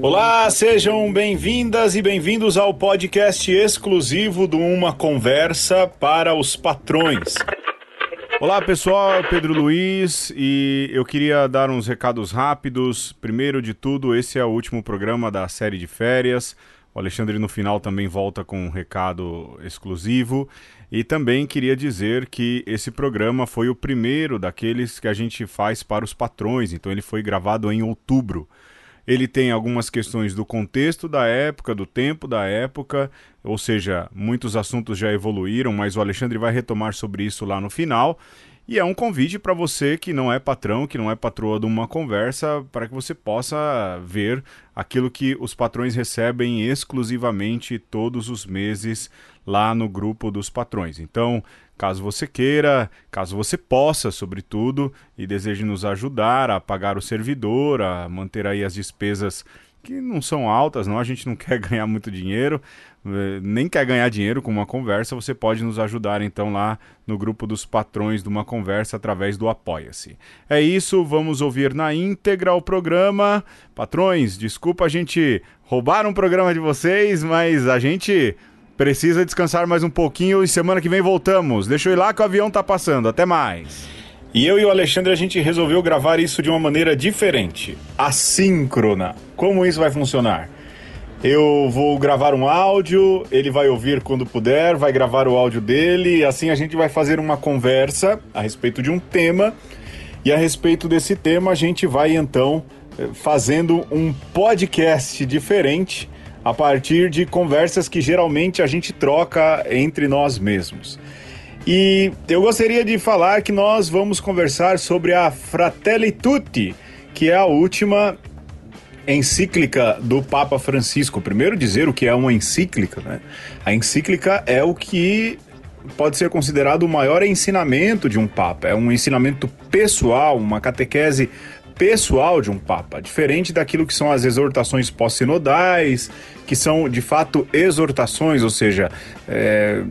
Olá, sejam bem-vindas e bem-vindos ao podcast exclusivo do Uma Conversa para os Patrões. Olá pessoal, Pedro Luiz e eu queria dar uns recados rápidos. Primeiro de tudo, esse é o último programa da série de férias. O Alexandre no final também volta com um recado exclusivo. E também queria dizer que esse programa foi o primeiro daqueles que a gente faz para os patrões, então ele foi gravado em outubro. Ele tem algumas questões do contexto da época, do tempo da época, ou seja, muitos assuntos já evoluíram, mas o Alexandre vai retomar sobre isso lá no final. E é um convite para você que não é patrão, que não é patroa de uma conversa, para que você possa ver aquilo que os patrões recebem exclusivamente todos os meses lá no grupo dos patrões. Então, Caso você queira, caso você possa, sobretudo, e deseje nos ajudar a pagar o servidor, a manter aí as despesas que não são altas, não, a gente não quer ganhar muito dinheiro, eh, nem quer ganhar dinheiro com uma conversa, você pode nos ajudar então lá no grupo dos patrões de uma conversa através do Apoia-se. É isso, vamos ouvir na íntegra o programa. Patrões, desculpa a gente roubar um programa de vocês, mas a gente Precisa descansar mais um pouquinho e semana que vem voltamos. Deixa eu ir lá que o avião tá passando. Até mais. E eu e o Alexandre a gente resolveu gravar isso de uma maneira diferente, assíncrona. Como isso vai funcionar? Eu vou gravar um áudio, ele vai ouvir quando puder, vai gravar o áudio dele, assim a gente vai fazer uma conversa a respeito de um tema, e a respeito desse tema a gente vai então eh, fazendo um podcast diferente a partir de conversas que geralmente a gente troca entre nós mesmos. E eu gostaria de falar que nós vamos conversar sobre a Fratelli Tutti, que é a última encíclica do Papa Francisco. Primeiro dizer o que é uma encíclica, né? A encíclica é o que pode ser considerado o maior ensinamento de um papa. É um ensinamento pessoal, uma catequese pessoal de um papa, diferente daquilo que são as exortações pós-sinodais, que são de fato exortações, ou seja, é,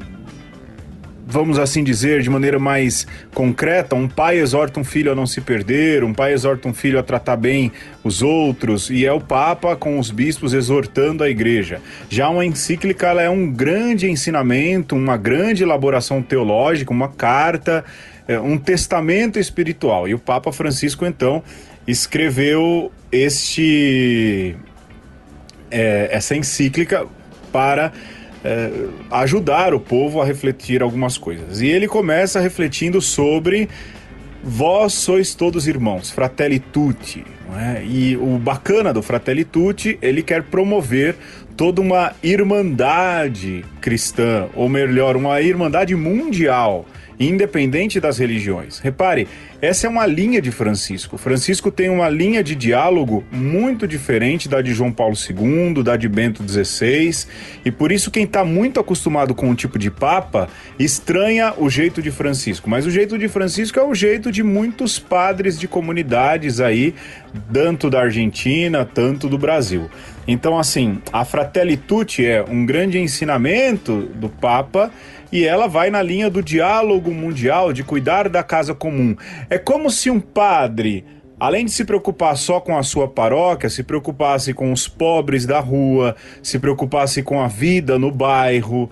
vamos assim dizer, de maneira mais concreta, um pai exorta um filho a não se perder, um pai exorta um filho a tratar bem os outros, e é o Papa com os bispos exortando a igreja. Já uma encíclica ela é um grande ensinamento, uma grande elaboração teológica, uma carta, é, um testamento espiritual. E o Papa Francisco, então, escreveu este é, essa encíclica para é, ajudar o povo a refletir algumas coisas. E ele começa refletindo sobre vós sois todos irmãos, fratelli tutti. É? E o bacana do fratelli tutti, ele quer promover toda uma irmandade cristã, ou melhor, uma irmandade mundial independente das religiões. Repare, essa é uma linha de Francisco. Francisco tem uma linha de diálogo muito diferente da de João Paulo II, da de Bento XVI, e por isso quem está muito acostumado com o tipo de papa estranha o jeito de Francisco. Mas o jeito de Francisco é o jeito de muitos padres de comunidades aí, tanto da Argentina, tanto do Brasil. Então, assim, a Fratelli Tutti é um grande ensinamento do Papa e ela vai na linha do diálogo mundial, de cuidar da casa comum. É como se um padre, além de se preocupar só com a sua paróquia, se preocupasse com os pobres da rua, se preocupasse com a vida no bairro,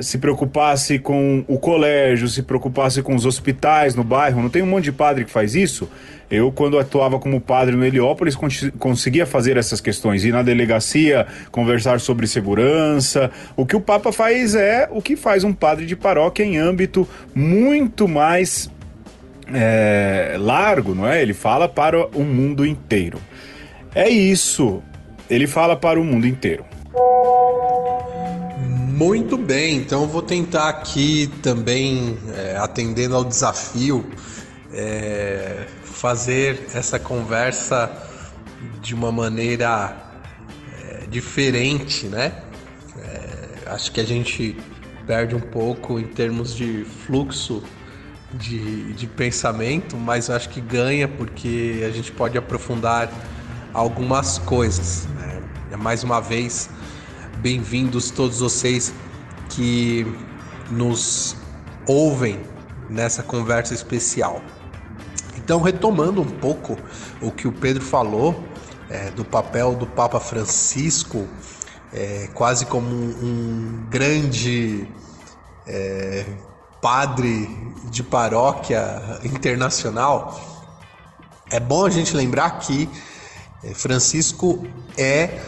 se preocupasse com o colégio, se preocupasse com os hospitais no bairro. Não tem um monte de padre que faz isso? Eu, quando atuava como padre no Heliópolis, conseguia fazer essas questões. Ir na delegacia, conversar sobre segurança. O que o Papa faz é o que faz um padre de paróquia em âmbito muito mais é, largo, não é? Ele fala para o mundo inteiro. É isso. Ele fala para o mundo inteiro. Muito bem, então vou tentar aqui também, é, atendendo ao desafio, é, fazer essa conversa de uma maneira é, diferente, né? É, acho que a gente perde um pouco em termos de fluxo de, de pensamento, mas acho que ganha porque a gente pode aprofundar algumas coisas. Né? Mais uma vez, bem-vindos todos vocês que nos ouvem nessa conversa especial. Então, retomando um pouco o que o Pedro falou é, do papel do Papa Francisco, é, quase como um, grande é, padre de paróquia internacional, é bom a gente lembrar que é, Francisco é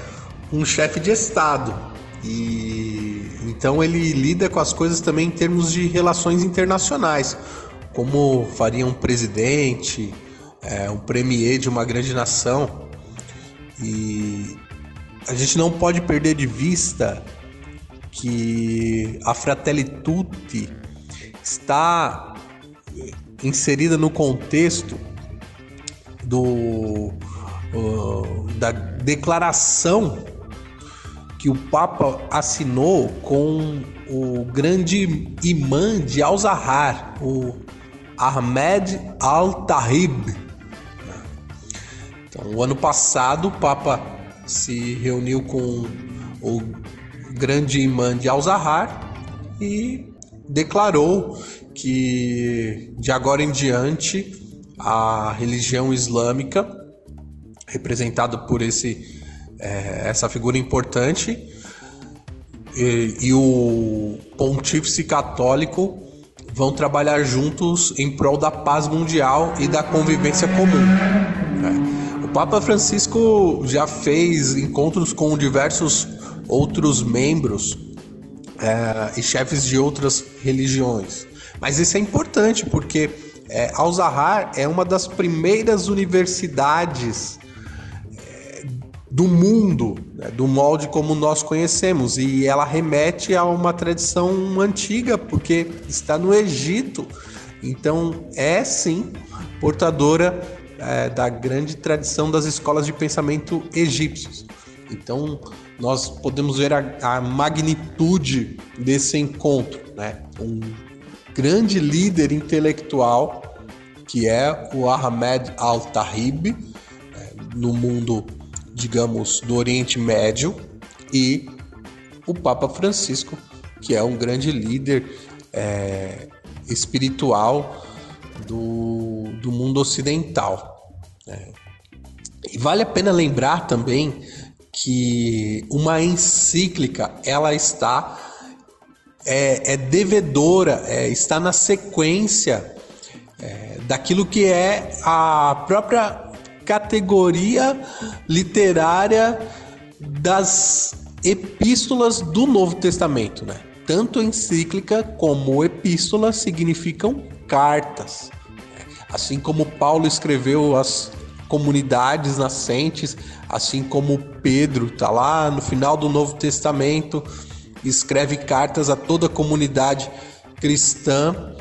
um chefe de Estado e então ele lida com as coisas também em termos de relações internacionais, como faria um presidente, é, um premier de uma grande nação. E a gente não pode perder de vista que a Fratelli Tutti está inserida no contexto do, uh, da declaração que o Papa assinou com o grande imã de Al-Zahar, o Ahmed Al-Tahib. Então, o ano passado, o Papa se reuniu com o grande imã de Al-Zahar e declarou que de agora em diante a religião islâmica, representada por esse, é, essa figura importante, e, e o pontífice católico vão trabalhar juntos em prol da paz mundial e da convivência comum. É. O Papa Francisco já fez encontros com diversos outros membros é, e chefes de outras religiões. Mas isso é importante porque é, Al-Zahar é uma das primeiras universidades do mundo, né, do molde como nós conhecemos, e ela remete a uma tradição antiga, porque está no Egito. Então, é sim portadora é, da grande tradição das escolas de pensamento egípcios. Então, nós podemos ver a, a magnitude desse encontro, né? Um grande líder intelectual que é o Ahmed Al-Tahib é, no mundo, digamos, do Oriente Médio e o Papa Francisco, que é um grande líder é, espiritual do, do mundo ocidental. Né? E vale a pena lembrar também que uma encíclica ela está é, é devedora, é, está na sequência é, daquilo que é a própria categoria literária das epístolas do Novo Testamento, né? Tanto encíclica como epístola significam cartas. Assim como Paulo escreveu as comunidades nascentes, assim como Pedro está lá no final do Novo Testamento, escreve cartas a toda a comunidade cristã.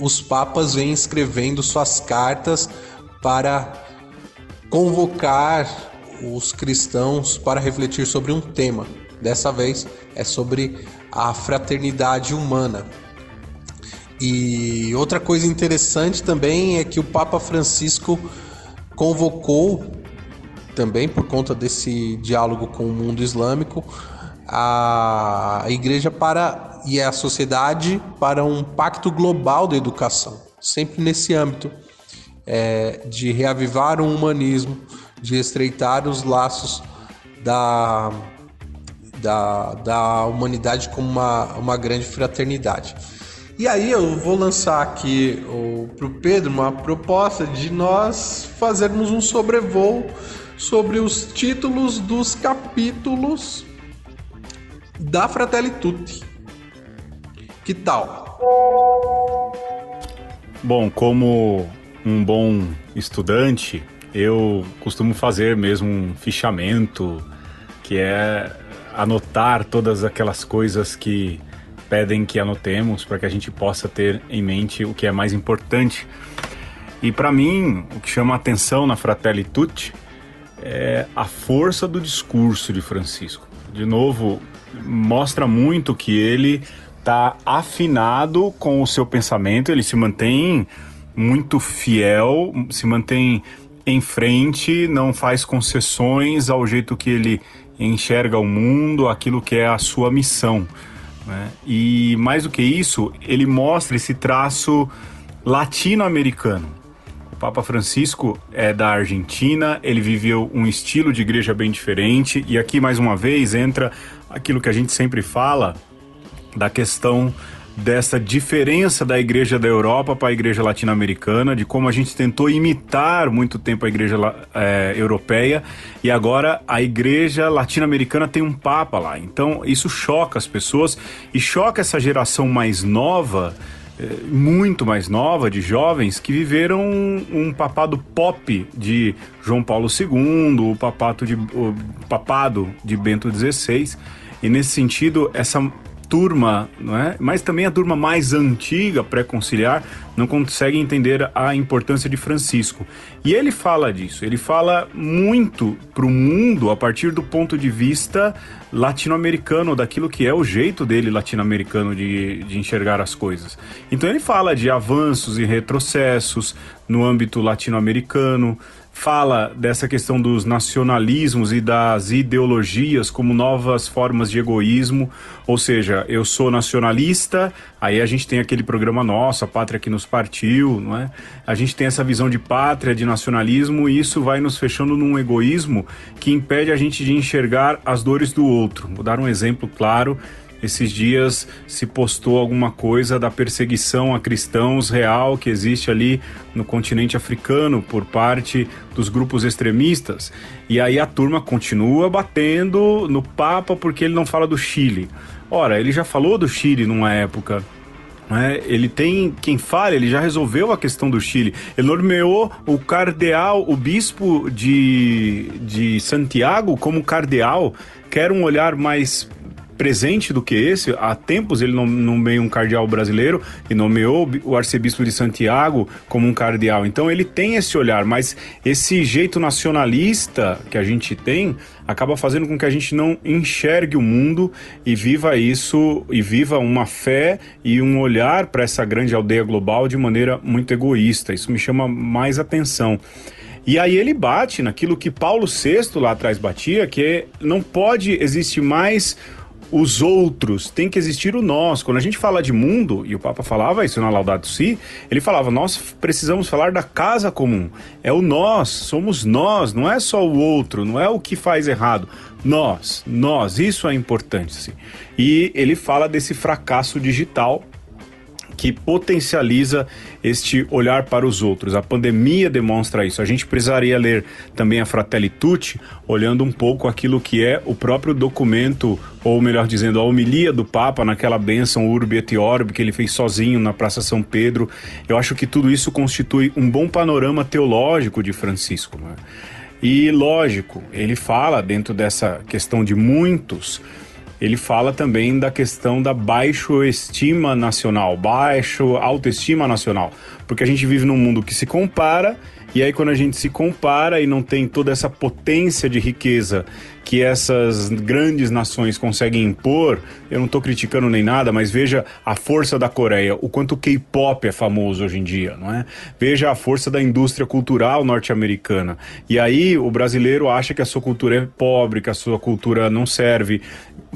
Os papas vêm escrevendo suas cartas para convocar os cristãos para refletir sobre um tema. Dessa vez é sobre a fraternidade humana. E outra coisa interessante também é que o Papa Francisco convocou, também por conta desse diálogo com o mundo islâmico, a igreja para e a sociedade para um pacto global da educação, sempre nesse âmbito é, de reavivar o humanismo, de estreitar os laços da, da, da humanidade como uma, uma grande fraternidade. E aí eu vou lançar aqui para o Pedro uma proposta de nós fazermos um sobrevoo sobre os títulos dos capítulos da Fratelli Tutti. Que tal? Bom, como um bom estudante, eu costumo fazer mesmo um fichamento, que é anotar todas aquelas coisas que pedem que anotemos para que a gente possa ter em mente o que é mais importante. E para mim, o que chama a atenção na Fratelli Tutti é a força do discurso de Francisco. De novo, mostra muito que ele está afinado com o seu pensamento, ele se mantém muito fiel, se mantém em frente, não faz concessões ao jeito que ele enxerga o mundo, aquilo que é a sua missão. Né? E mais do que isso, ele mostra esse traço latino-americano. O Papa Francisco é da Argentina, ele viveu um estilo de igreja bem diferente, e aqui mais uma vez entra aquilo que a gente sempre fala da questão dessa diferença da igreja da Europa para a igreja latino-americana, de como a gente tentou imitar muito tempo a igreja é, europeia e agora a igreja latino-americana tem um papa lá. Então isso choca as pessoas e choca essa geração mais nova é, muito mais nova, de jovens, que viveram um, papado pop de João Paulo II, o, de, o papado de Bento XVI. E nesse sentido, essa turma, não é? mas também a turma mais antiga, pré-conciliar, não consegue entender a importância de Francisco. E ele fala disso, ele fala muito para o mundo a partir do ponto de vista latino-americano, daquilo que é o jeito dele latino-americano de, de enxergar as coisas. Então ele fala de avanços e retrocessos no âmbito latino-americano, fala dessa questão dos nacionalismos e das ideologias como novas formas de egoísmo, ou seja, eu sou nacionalista, aí a gente tem aquele programa nosso, a pátria que nos partiu, não é? A gente tem essa visão de pátria, de nacionalismo, e isso vai nos fechando num egoísmo que impede a gente de enxergar as dores do outro. Vou dar um exemplo claro esses dias se postou alguma coisa da perseguição a cristãos real que existe ali no continente africano por parte dos grupos extremistas. E aí a turma continua batendo no Papa porque ele não fala do Chile. Ora, ele já falou do Chile numa época. É, ele tem quem fala, ele já resolveu a questão do Chile. Ele nomeou o cardeal, o bispo de, de Santiago como cardeal. Quer um olhar mais presente do que esse. Há tempos ele nomeou um cardeal brasileiro e nomeou o arcebispo de Santiago como um cardeal. Então ele tem esse olhar, mas esse jeito nacionalista que a gente tem acaba fazendo com que a gente não enxergue o mundo e viva isso e viva uma fé e um olhar para essa grande aldeia global de maneira muito egoísta. Isso me chama mais atenção. E aí ele bate naquilo que Paulo VI lá atrás batia, que é, não pode existir mais os outros, tem que existir o nós. Quando a gente fala de mundo, e o Papa falava isso na Laudato Si, ele falava: nós precisamos falar da casa comum. É o nós, somos nós, não é só o outro, não é o que faz errado. Nós, nós, isso é importante. Sim. E ele fala desse fracasso digital que potencializa este olhar para os outros. A pandemia demonstra isso. A gente precisaria ler também a Fratelli Tutti, olhando um pouco aquilo que é o próprio documento, ou melhor dizendo, a homilia do Papa naquela bênção Urbi et Orbi que ele fez sozinho na Praça São Pedro. Eu acho que tudo isso constitui um bom panorama teológico de Francisco. Né? E lógico, ele fala dentro dessa questão de muitos ele fala também da questão da baixa estima nacional, baixo autoestima nacional, porque a gente vive num mundo que se compara e aí quando a gente se compara e não tem toda essa potência de riqueza que essas grandes nações conseguem impor, eu não estou criticando nem nada, mas veja a força da Coreia, o quanto o K-pop é famoso hoje em dia, não é? Veja a força da indústria cultural norte-americana. E aí o brasileiro acha que a sua cultura é pobre, que a sua cultura não serve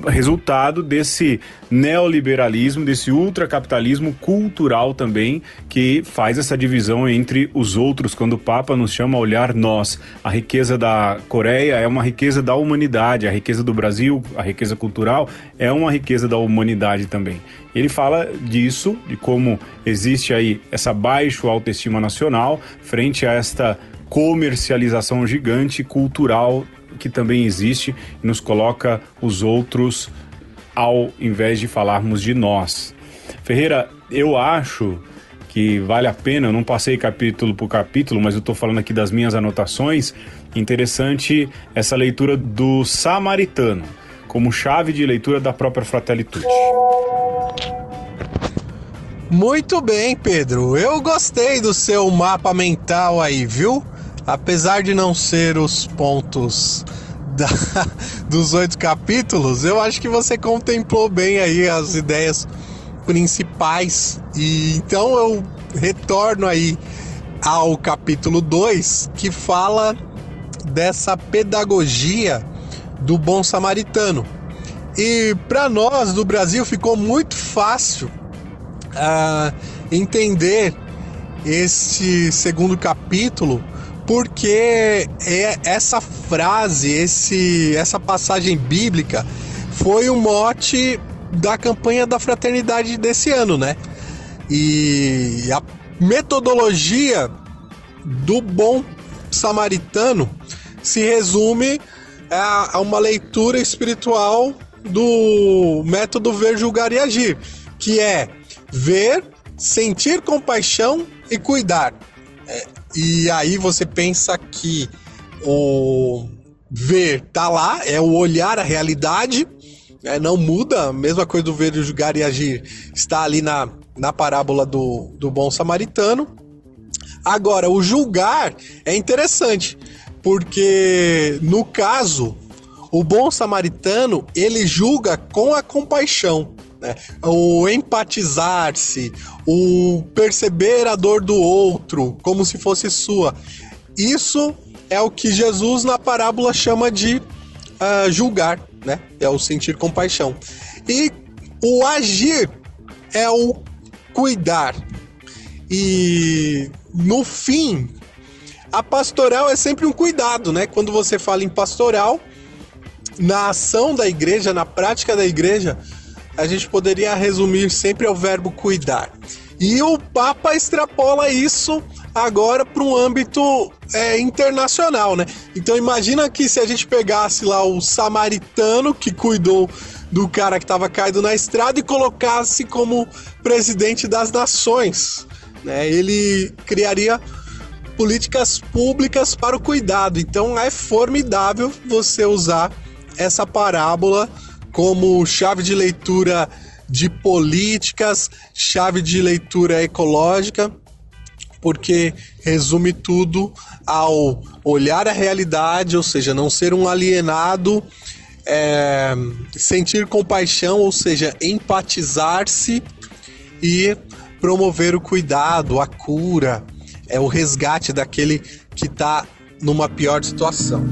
resultado desse neoliberalismo, desse ultracapitalismo cultural também, que faz essa divisão entre os outros, quando o Papa nos chama a olhar nós. A riqueza da Coreia é uma riqueza da humanidade, a riqueza do Brasil, a riqueza cultural, é uma riqueza da humanidade também. Ele fala disso, de como existe aí essa baixa autoestima nacional frente a esta comercialização gigante cultural que também existe e nos coloca os outros ao invés de falarmos de nós. Ferreira, eu acho que vale a pena, eu não passei capítulo por capítulo, mas eu estou falando aqui das minhas anotações. Interessante essa leitura do Samaritano, como chave de leitura da própria Fratelitude. Muito bem, Pedro. Eu gostei do seu mapa mental aí, viu? apesar de não ser os pontos da, dos oito capítulos, eu acho que você contemplou bem aí as ideias principais. E então eu retorno aí ao capítulo 2, que fala dessa pedagogia do bom samaritano. E para nós do Brasil ficou muito fácil uh, entender esse segundo capítulo, porque é essa frase, esse, essa passagem bíblica foi o mote da campanha da fraternidade desse ano, né? E a metodologia do bom samaritano se resume a, uma leitura espiritual do método ver, julgar e agir, que é ver, sentir compaixão e cuidar. É, e aí você pensa que o ver tá lá, é o olhar a realidade, é, não muda, mesma coisa do ver, julgar e agir está ali na, na parábola do, do bom samaritano. Agora, o julgar é interessante, porque no caso, o bom samaritano ele julga com a compaixão. Né? O empatizar-se, o perceber a dor do outro como se fosse sua. Isso é o que Jesus na parábola chama de uh, julgar, né? É o sentir compaixão. E o agir é o cuidar. E no fim, a pastoral é sempre um cuidado, né? Quando você fala em pastoral, na ação da igreja, na prática da igreja, a gente poderia resumir sempre ao verbo cuidar. E o Papa extrapola isso agora para um âmbito é, internacional, né? Então imagina que se a gente pegasse lá o samaritano que cuidou do cara que estava caído na estrada e colocasse como presidente das nações, né? Ele criaria políticas públicas para o cuidado. Então é formidável você usar essa parábola como chave de leitura de políticas, chave de leitura ecológica, porque resume tudo ao olhar a realidade, ou seja, não ser um alienado, é, sentir compaixão, ou seja, empatizar-se e promover o cuidado, a cura, é o resgate daquele que está numa pior situação.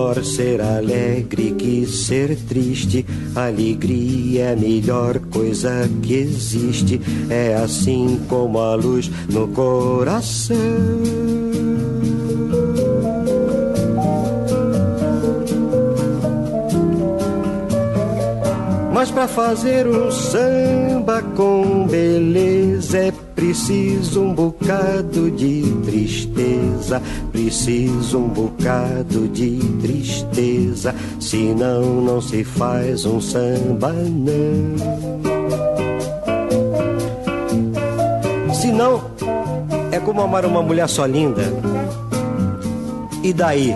Melhor ser alegre que ser triste. Alegria é a melhor coisa que existe. É assim como a luz no coração. Mas para fazer um samba com beleza é preciso um bocado de tristeza, preciso um bocado de tristeza, senão não se faz um samba não. Senão é como amar uma mulher só linda. E daí?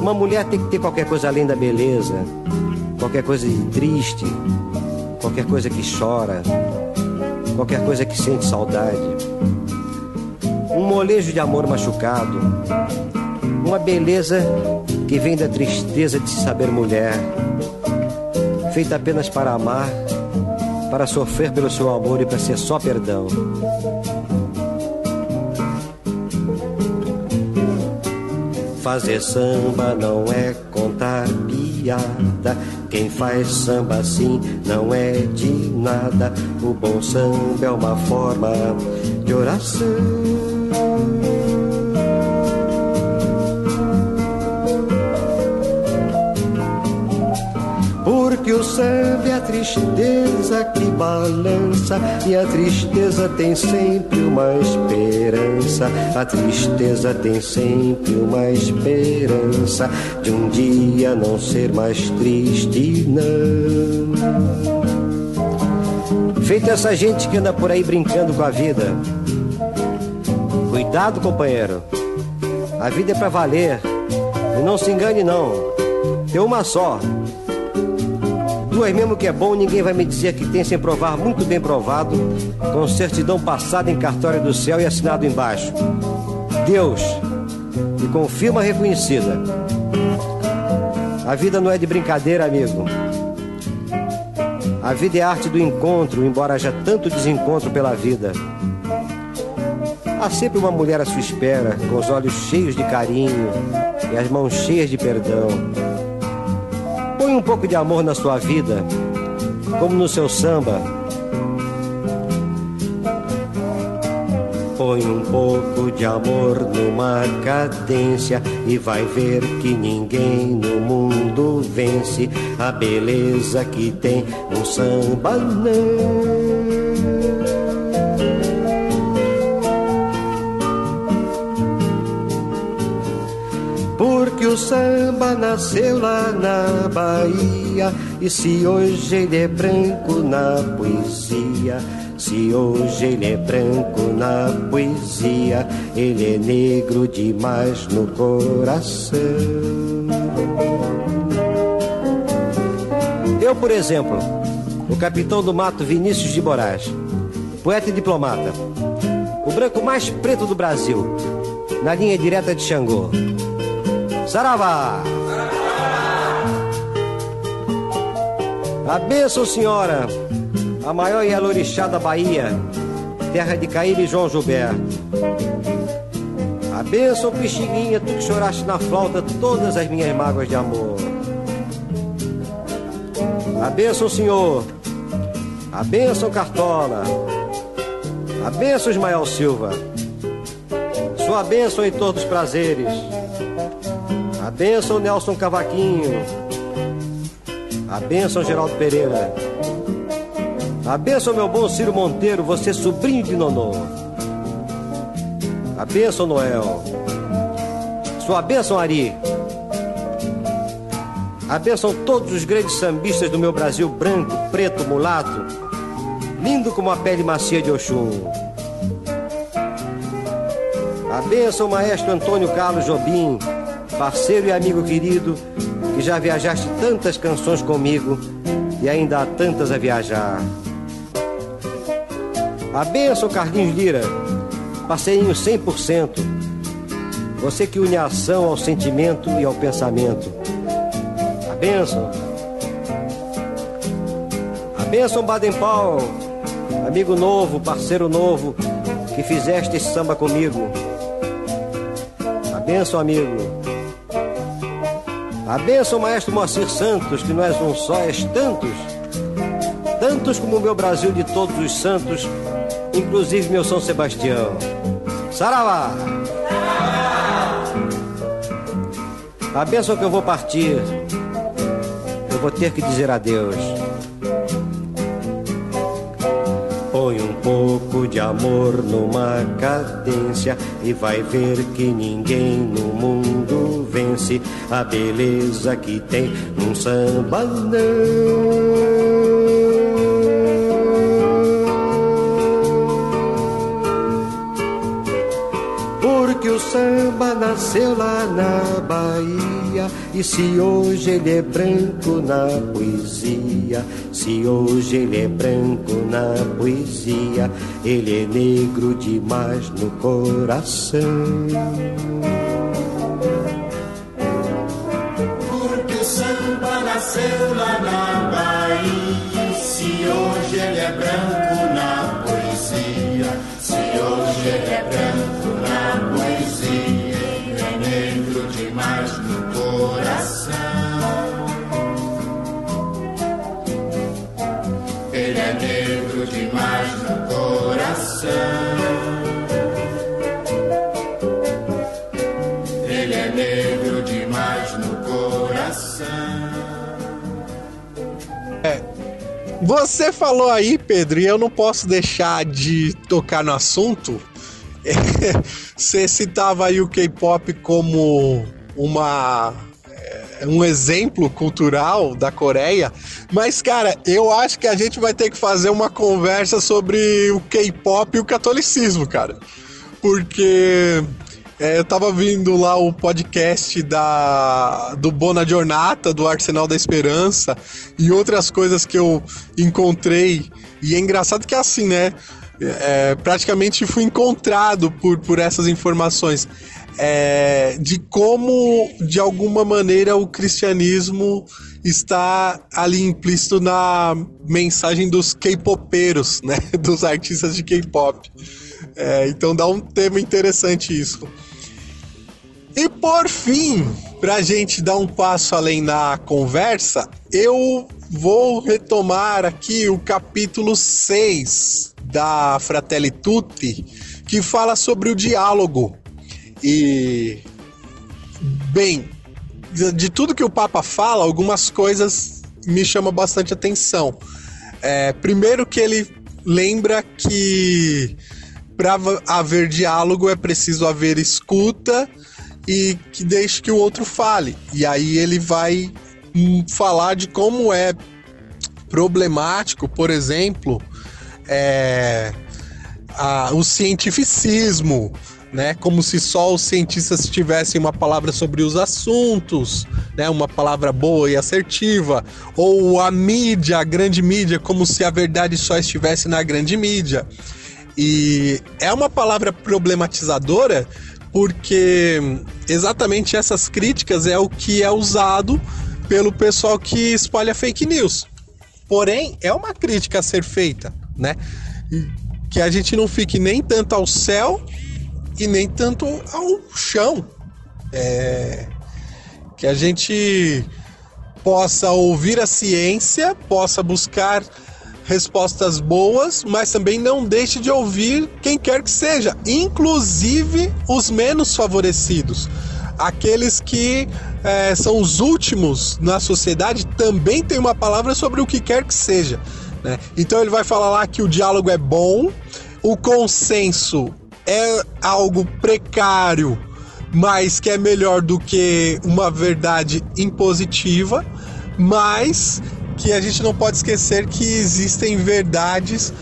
Uma mulher tem que ter qualquer coisa além da beleza, qualquer coisa de triste, qualquer coisa que chora, qualquer coisa que sente saudade. Um molejo de amor machucado, uma beleza que vem da tristeza de se saber mulher, feita apenas para amar, para sofrer pelo seu amor e para ser só perdão. Fazer samba não é contar piada. Quem faz samba assim não é de nada. O bom samba é uma forma de oração. Porque o samba é a tristeza que balança e a tristeza tem sempre uma esperança. A tristeza tem sempre uma esperança de um dia não ser mais triste, não. Feita essa gente que anda por aí brincando com a vida. Cuidado, companheiro. A vida é para valer. E não se engane, não. Tem uma só. Duas mesmo que é bom, ninguém vai me dizer que tem sem provar, muito bem provado, com certidão passada em cartório do céu e assinado embaixo. Deus, e com firma reconhecida. A vida não é de brincadeira, amigo. A vida é arte do encontro, embora haja tanto desencontro pela vida. Há sempre uma mulher à sua espera, com os olhos cheios de carinho e as mãos cheias de perdão. Põe um pouco de amor na sua vida, como no seu samba. Põe um pouco de amor numa cadência e vai ver que ninguém no mundo vence a beleza que tem um samba não. Porque o samba nasceu lá na Bahia. E se hoje ele é branco na poesia, se hoje ele é branco na poesia, ele é negro demais no coração. Eu, por exemplo, o capitão do mato Vinícius de Moraes, poeta e diplomata, o branco mais preto do Brasil, na linha direta de Xangô. Saravá! A benção, senhora, a maior Yalorixá da Bahia, terra de Caíbe e João Gilberto. A benção, Pixinguinha, tu que choraste na flauta todas as minhas mágoas de amor. A benção, senhor, a benção, Cartola, a benção, Ismael Silva, sua benção, Heitor dos Prazeres. Benção Nelson Cavaquinho. A benção Geraldo Pereira. A benção meu bom Ciro Monteiro, você sobrinho de Nonô. A benção Noel. Sua benção Ari. A benção todos os grandes sambistas do meu Brasil branco, preto, mulato, lindo como a pele macia de Oxum. A benção maestro Antônio Carlos Jobim parceiro e amigo querido, que já viajaste tantas canções comigo e ainda há tantas a viajar. A benção, Carlinhos Lira, parceirinho 100%. Você que une a ação ao sentimento e ao pensamento. A benção. A benção, Baden Powell, amigo novo, parceiro novo, que fizeste esse samba comigo. A benção, amigo. A benção, maestro Moacir Santos, que não és um só, és tantos. Tantos como o meu Brasil de todos os santos, inclusive meu São Sebastião. Saravá! A benção que eu vou partir, eu vou ter que dizer adeus. Põe um pouco de amor numa cadência e vai ver que ninguém no mundo a beleza que tem um samba não. Porque o samba nasceu lá na Bahia e se hoje ele é branco na poesia, se hoje ele é branco na poesia, ele é negro demais no coração. Samba Você falou aí, Pedro, e eu não posso deixar de tocar no assunto. Você citava aí o K-pop como uma é, um exemplo cultural da Coreia, mas cara, eu acho que a gente vai ter que fazer uma conversa sobre o K-pop e o catolicismo, cara. Porque é, eu tava vindo lá o podcast da do Bona Giornata, do Arsenal da Esperança e outras coisas que eu encontrei. E é engraçado que é assim, né? é, praticamente fui encontrado por, por essas informações é, de como, de alguma maneira, o cristianismo está ali implícito na mensagem dos K-popeiros, né? Dos artistas de K-pop. É, então dá um tema interessante isso. E por fim, para a gente dar um passo além na conversa, eu vou retomar aqui o capítulo 6 da Fratelli Tutti, que fala sobre o diálogo. E bem, de tudo que o Papa fala, algumas coisas me chamam bastante atenção. É, primeiro que ele lembra que para haver diálogo é preciso haver escuta e que deixe que o outro fale. E aí ele vai hum, falar de como é problemático, por exemplo, é, a, o cientificismo, né? Como se só os cientistas tivessem uma palavra sobre os assuntos, né? Uma palavra boa e assertiva, ou a mídia, a grande mídia, como se a verdade só estivesse na grande mídia. E é uma palavra problematizadora porque exatamente essas críticas é o que é usado pelo pessoal que espalha fake news. Porém, é uma crítica a ser feita, né? Que a gente não fique nem tanto ao céu e nem tanto ao chão. É... Que a gente possa ouvir a ciência, possa buscar respostas boas, mas também não deixe de ouvir quem quer que seja, inclusive os menos favorecidos. Aqueles que é, são os últimos na sociedade também tem uma palavra sobre o que quer que seja. Né? Então ele vai falar lá que o diálogo é bom, o consenso é algo precário, mas que é melhor do que uma verdade impositiva, mas que a gente não pode esquecer que existem verdades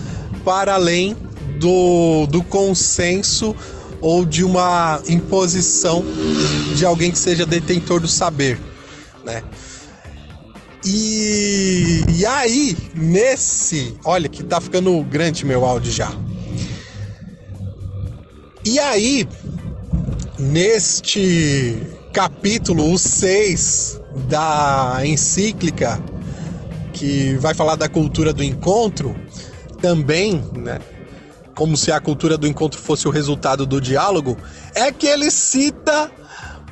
para além do, do consenso ou de uma imposição de alguém que seja detentor do saber, né? E, e aí, nesse. Olha, que tá ficando grande meu áudio já. E aí, neste capítulo, o 6 da encíclica que vai falar da cultura do encontro, também, né? Como se a cultura do encontro fosse o resultado do diálogo, é que ele cita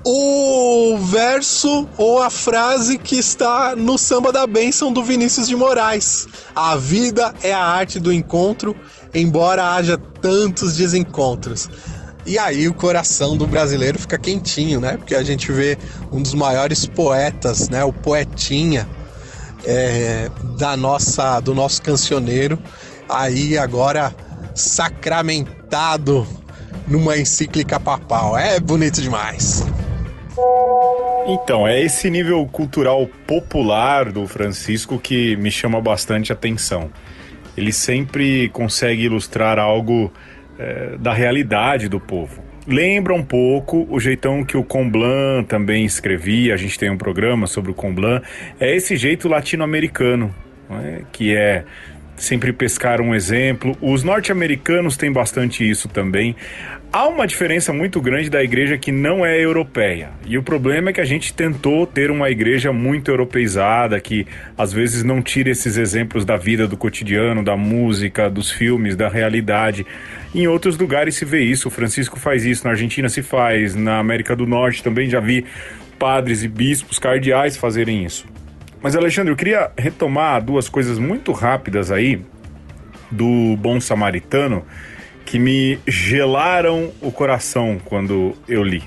o verso ou a frase que está no samba da bênção do Vinícius de Moraes. A vida é a arte do encontro, embora haja tantos desencontros. E aí o coração do brasileiro fica quentinho, né? Porque a gente vê um dos maiores poetas, né? O poetinha, é, da nossa do nosso cancioneiro aí agora sacramentado numa encíclica papal. É bonito demais. Então, é esse nível cultural popular do Francisco que me chama bastante atenção. Ele sempre consegue ilustrar algo é, da realidade do povo lembra um pouco o jeitão que o Comblan também escrevia. A gente tem um programa sobre o Comblan. É esse jeito latino-americano, é? que é sempre pescar um exemplo. Os norte-americanos têm bastante isso também. Há uma diferença muito grande da igreja que não é europeia. E o problema é que a gente tentou ter uma igreja muito europeizada, que às vezes não tira esses exemplos da vida, do cotidiano, da música, dos filmes, da realidade. Em outros lugares se vê isso. O Francisco faz isso, na Argentina se faz, na América do Norte também já vi padres e bispos cardeais fazerem isso. Mas Alexandre, eu queria retomar duas coisas muito rápidas aí do Bom Samaritano que me gelaram o coração quando eu li.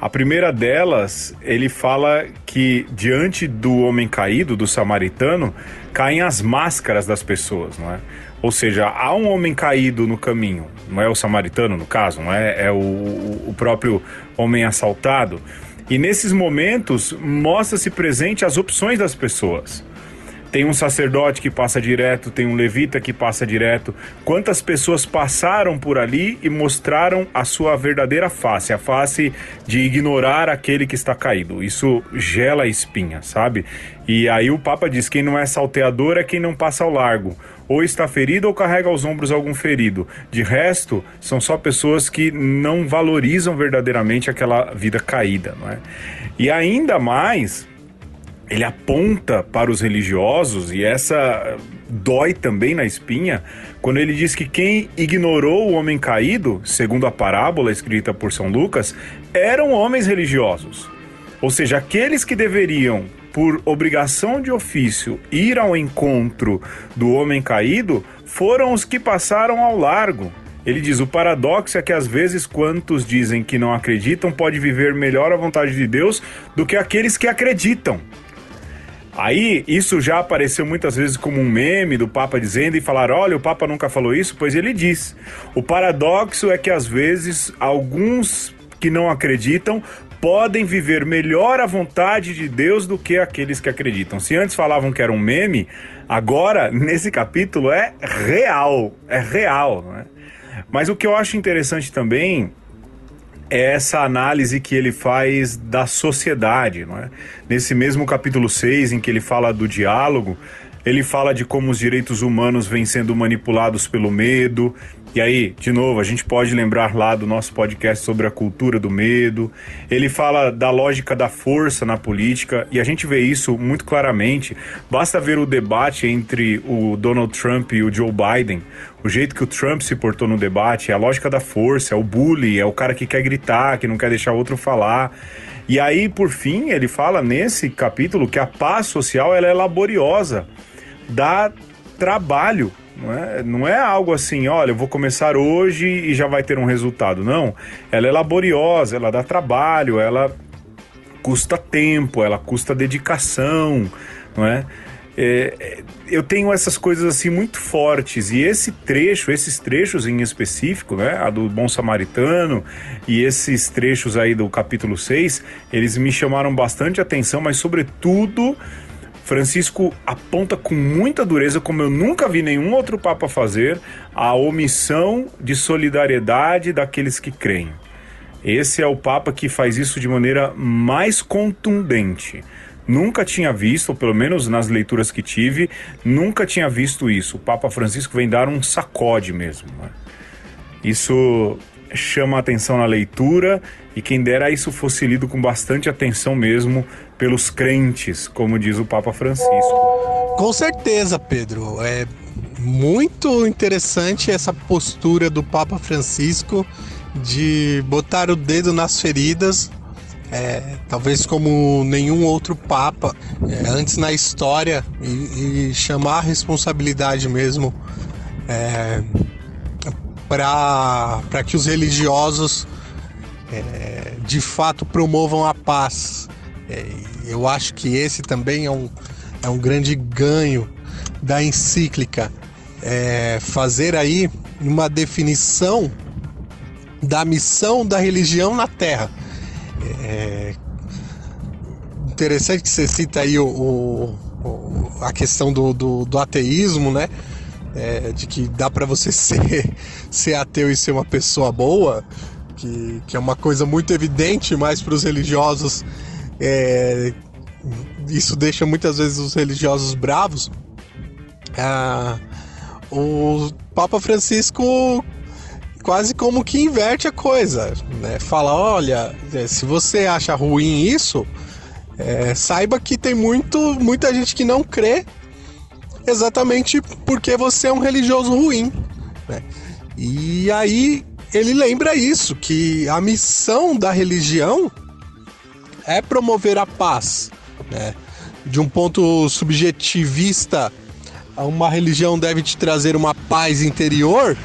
A primeira delas, ele fala que diante do homem caído, do samaritano, caem as máscaras das pessoas, não é? Ou seja, há um homem caído no caminho, não é o samaritano no caso, não é? É o, o próprio homem assaltado. E nesses momentos mostra-se presente as opções das pessoas. Tem um sacerdote que passa direto, tem um levita que passa direto. Quantas pessoas passaram por ali e mostraram a sua verdadeira face, a face de ignorar aquele que está caído. Isso gela a espinha, sabe? E aí o Papa diz: quem não é salteador é quem não passa ao largo. Ou está ferido ou carrega aos ombros algum ferido. De resto, são só pessoas que não valorizam verdadeiramente aquela vida caída, não é? E ainda mais, ele aponta para os religiosos e essa dói também na espinha quando ele diz que quem ignorou o homem caído, segundo a parábola escrita por São Lucas, eram homens religiosos. Ou seja, aqueles que deveriam, por obrigação de ofício, ir ao encontro do homem caído, foram os que passaram ao largo. Ele diz: o paradoxo é que às vezes quantos dizem que não acreditam pode viver melhor a vontade de Deus do que aqueles que acreditam. Aí, isso já apareceu muitas vezes como um meme do Papa dizendo e falar: olha, o Papa nunca falou isso, pois ele diz. O paradoxo é que às vezes alguns que não acreditam podem viver melhor a vontade de Deus do que aqueles que acreditam. Se antes falavam que era um meme, agora, nesse capítulo, é real. É real. Não é? Mas o que eu acho interessante também é essa análise que ele faz da sociedade. Não é? Nesse mesmo capítulo 6, em que ele fala do diálogo, ele fala de como os direitos humanos vêm sendo manipulados pelo medo. E aí, de novo, a gente pode lembrar lá do nosso podcast sobre a cultura do medo. Ele fala da lógica da força na política e a gente vê isso muito claramente. Basta ver o debate entre o Donald Trump e o Joe Biden. O jeito que o Trump se portou no debate é a lógica da força, é o bully, é o cara que quer gritar, que não quer deixar outro falar. E aí, por fim, ele fala nesse capítulo que a paz social ela é laboriosa, dá trabalho não é, não é algo assim, olha, eu vou começar hoje e já vai ter um resultado. Não. Ela é laboriosa, ela dá trabalho, ela custa tempo, ela custa dedicação, não é? É, eu tenho essas coisas assim muito fortes e esse trecho, esses trechos em específico, né, a do Bom Samaritano e esses trechos aí do capítulo 6, eles me chamaram bastante atenção, mas sobretudo Francisco aponta com muita dureza, como eu nunca vi nenhum outro Papa fazer, a omissão de solidariedade daqueles que creem. Esse é o Papa que faz isso de maneira mais contundente. Nunca tinha visto, ou pelo menos nas leituras que tive, nunca tinha visto isso. O Papa Francisco vem dar um sacode mesmo. Né? Isso chama a atenção na leitura e quem dera isso fosse lido com bastante atenção mesmo pelos crentes, como diz o Papa Francisco. Com certeza, Pedro. É muito interessante essa postura do Papa Francisco de botar o dedo nas feridas, é, talvez como nenhum outro Papa é, antes na história, e, e, chamar a responsabilidade mesmo é, para que os religiosos é, de fato promovam a paz. É, eu acho que esse também é um, é um grande ganho da encíclica. É, fazer aí uma definição da missão da religião na Terra. É, interessante que você cita aí o, o a questão do, do, do ateísmo, né? É, de que dá para você ser, ser ateu e ser uma pessoa boa, que, que é uma coisa muito evidente, mas para os religiosos é, isso deixa muitas vezes os religiosos bravos. Ah, o Papa Francisco quase como que inverte a coisa, né? Fala, olha, é, se você acha ruim isso, é, saiba que tem muito, muita gente que não crê exatamente porque você é um religioso ruim. Né? E aí ele lembra isso, que a missão da religião é promover a paz. Né? De um ponto subjetivista, uma religião deve te trazer uma paz interior.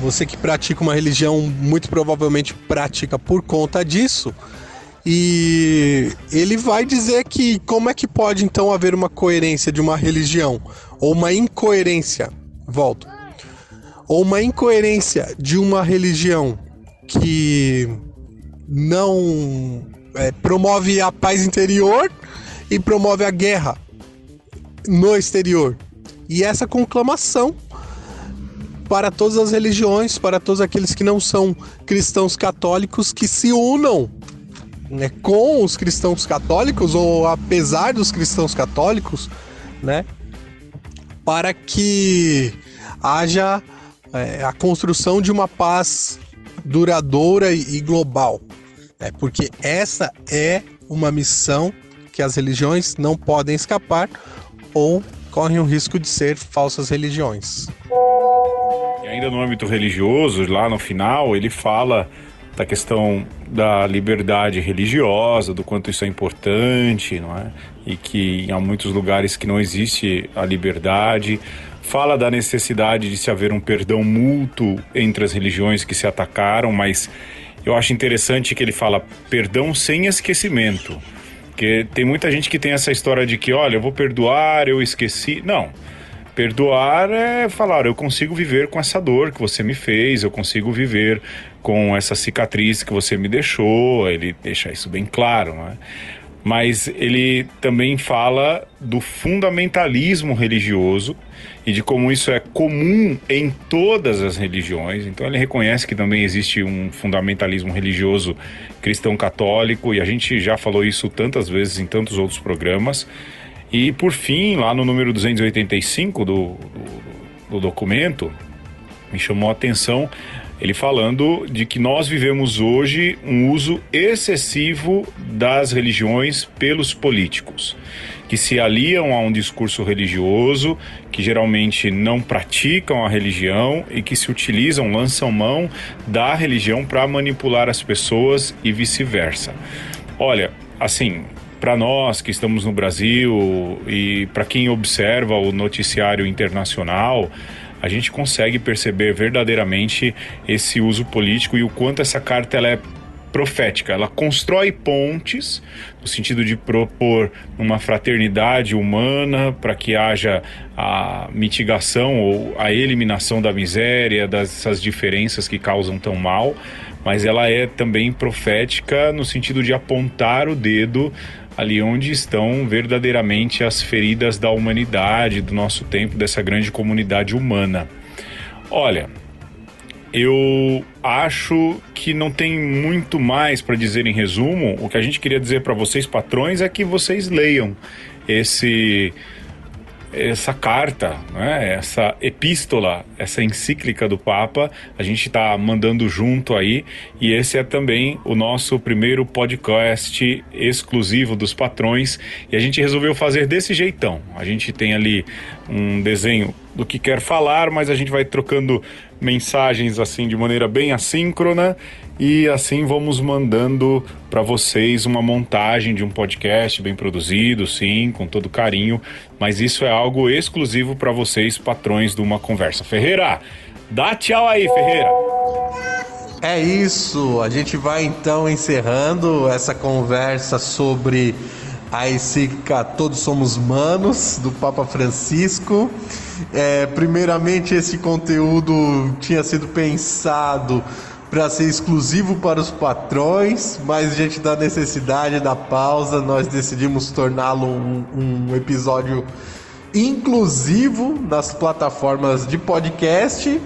Você que pratica uma religião, muito provavelmente pratica por conta disso. E ele vai dizer que como é que pode então haver uma coerência de uma religião ou uma incoerência, volto. Ou uma incoerência de uma religião que não é, promove a paz interior e promove a guerra no exterior. E essa conclamação para todas as religiões, para todos aqueles que não são cristãos católicos, que se unam né, com os cristãos católicos ou apesar dos cristãos católicos, né, para que haja é, a construção de uma paz duradoura e global. É, porque essa é uma missão que as religiões não podem escapar ou correm o risco de ser falsas religiões. E ainda no âmbito religioso, lá no final, ele fala da questão da liberdade religiosa, do quanto isso é importante, não é? E que há muitos lugares que não existe a liberdade. Fala da necessidade de se haver um perdão mútuo entre as religiões que se atacaram, mas eu acho interessante que ele fala perdão sem esquecimento. Porque tem muita gente que tem essa história de que, olha, eu vou perdoar, eu esqueci. Não. Perdoar é falar, eu consigo viver com essa dor que você me fez, eu consigo viver com essa cicatriz que você me deixou. Ele deixa isso bem claro, não é? Mas ele também fala do fundamentalismo religioso e de como isso é comum em todas as religiões. Então ele reconhece que também existe um fundamentalismo religioso cristão católico e a gente já falou isso tantas vezes em tantos outros programas. E por fim, lá no número 285 do, do, do documento, me chamou a atenção ele falando de que nós vivemos hoje um uso excessivo das religiões pelos políticos que se aliam a um discurso religioso, que geralmente não praticam a religião e que se utilizam, lançam mão da religião para manipular as pessoas e vice-versa. Olha, assim, para nós que estamos no Brasil e para quem observa o noticiário internacional, a gente consegue perceber verdadeiramente esse uso político e o quanto essa carta ela é profética. Ela constrói pontes no sentido de propor uma fraternidade humana para que haja a mitigação ou a eliminação da miséria, dessas diferenças que causam tão mal, mas ela é também profética no sentido de apontar o dedo ali onde estão verdadeiramente as feridas da humanidade, do nosso tempo, dessa grande comunidade humana. Olha, eu acho que não tem muito mais para dizer em resumo. O que a gente queria dizer para vocês, patrões, é que vocês leiam esse essa carta, né, essa epístola, essa encíclica do Papa, a gente está mandando junto aí, e esse é também o nosso primeiro podcast exclusivo dos patrões, e a gente resolveu fazer desse jeitão. A gente tem ali um desenho do que quer falar, mas a gente vai trocando mensagens assim de maneira bem assíncrona e assim vamos mandando para vocês uma montagem de um podcast bem produzido, sim, com todo carinho, mas isso é algo exclusivo para vocês, patrões de uma conversa. Ferreira, dá tchau aí, Ferreira. É isso, a gente vai então encerrando essa conversa sobre a encíclica Todos Somos Manos, do Papa Francisco. É, primeiramente, esse conteúdo tinha sido pensado para ser exclusivo para os patrões, mas diante da necessidade da pausa, nós decidimos torná-lo um, um episódio inclusivo nas plataformas de podcast.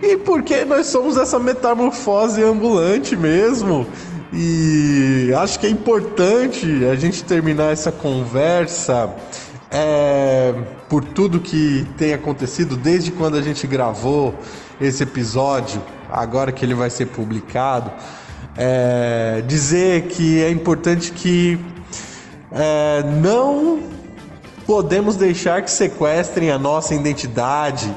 E porque nós somos essa metamorfose ambulante mesmo. E acho que é importante a gente terminar essa conversa é, por tudo que tem acontecido desde quando a gente gravou esse episódio, agora que ele vai ser publicado. É, dizer que é importante que é, não podemos deixar que sequestrem a nossa identidade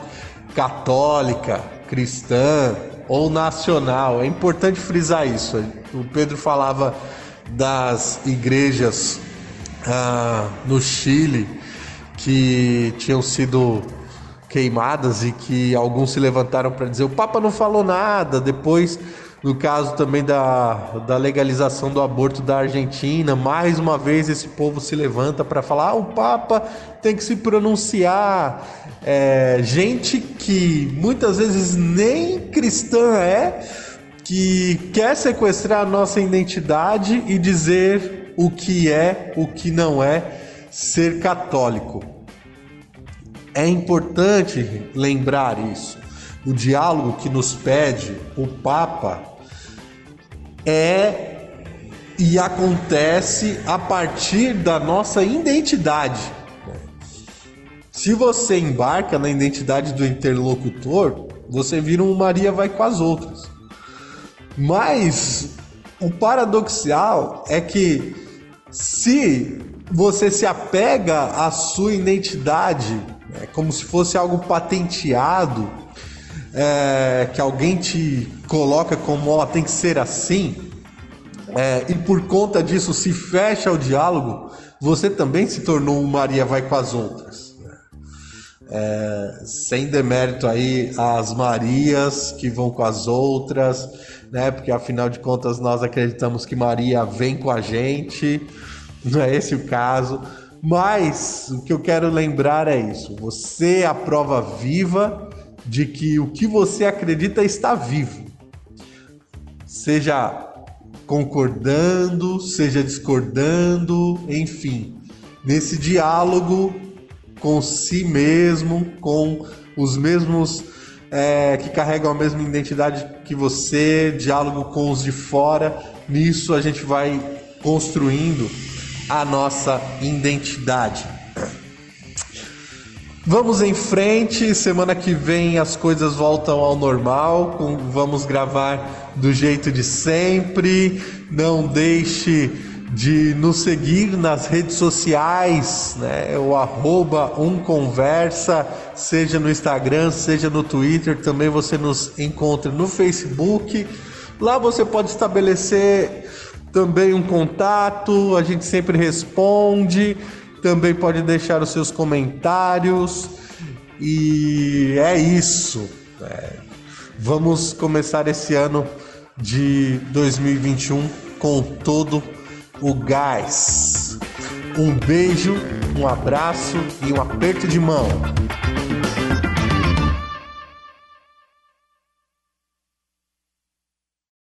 católica, cristã, ou nacional. É importante frisar isso. O Pedro falava das igrejas ah, no Chile que tinham sido queimadas e que alguns se levantaram para dizer o Papa não falou nada. Depois no caso também da, da legalização do aborto da Argentina, mais uma vez esse povo se levanta para falar: ah, o Papa tem que se pronunciar. É, gente que muitas vezes nem cristã é, que quer sequestrar a nossa identidade e dizer o que é, o que não é ser católico. É importante lembrar isso. O diálogo que nos pede o Papa é e acontece a partir da nossa identidade. Se você embarca na identidade do interlocutor, você vira um Maria vai com as outras. Mas o paradoxal é que se você se apega à sua identidade, é como se fosse algo patenteado, é, que alguém te coloca como ó, tem que ser assim, é, e por conta disso se fecha o diálogo, você também se tornou um Maria vai com as outras. É, sem demérito aí as Marias que vão com as outras, né? Porque afinal de contas nós acreditamos que Maria vem com a gente, não é esse o caso. Mas o que eu quero lembrar é isso: você é a prova viva de que o que você acredita está vivo. Seja concordando, seja discordando, enfim, nesse diálogo com si mesmo, com os mesmos é, que carregam a mesma identidade que você, diálogo com os de fora. Nisso a gente vai construindo a nossa identidade. Vamos em frente, semana que vem as coisas voltam ao normal, vamos gravar do jeito de sempre. Não deixe de nos seguir nas redes sociais, né? O arroba umconversa, seja no Instagram, seja no Twitter, também você nos encontra no Facebook. Lá você pode estabelecer também um contato, a gente sempre responde, também pode deixar os seus comentários. E é isso. É. Vamos começar esse ano de 2021 com todo o gás. Um beijo, um abraço e um aperto de mão.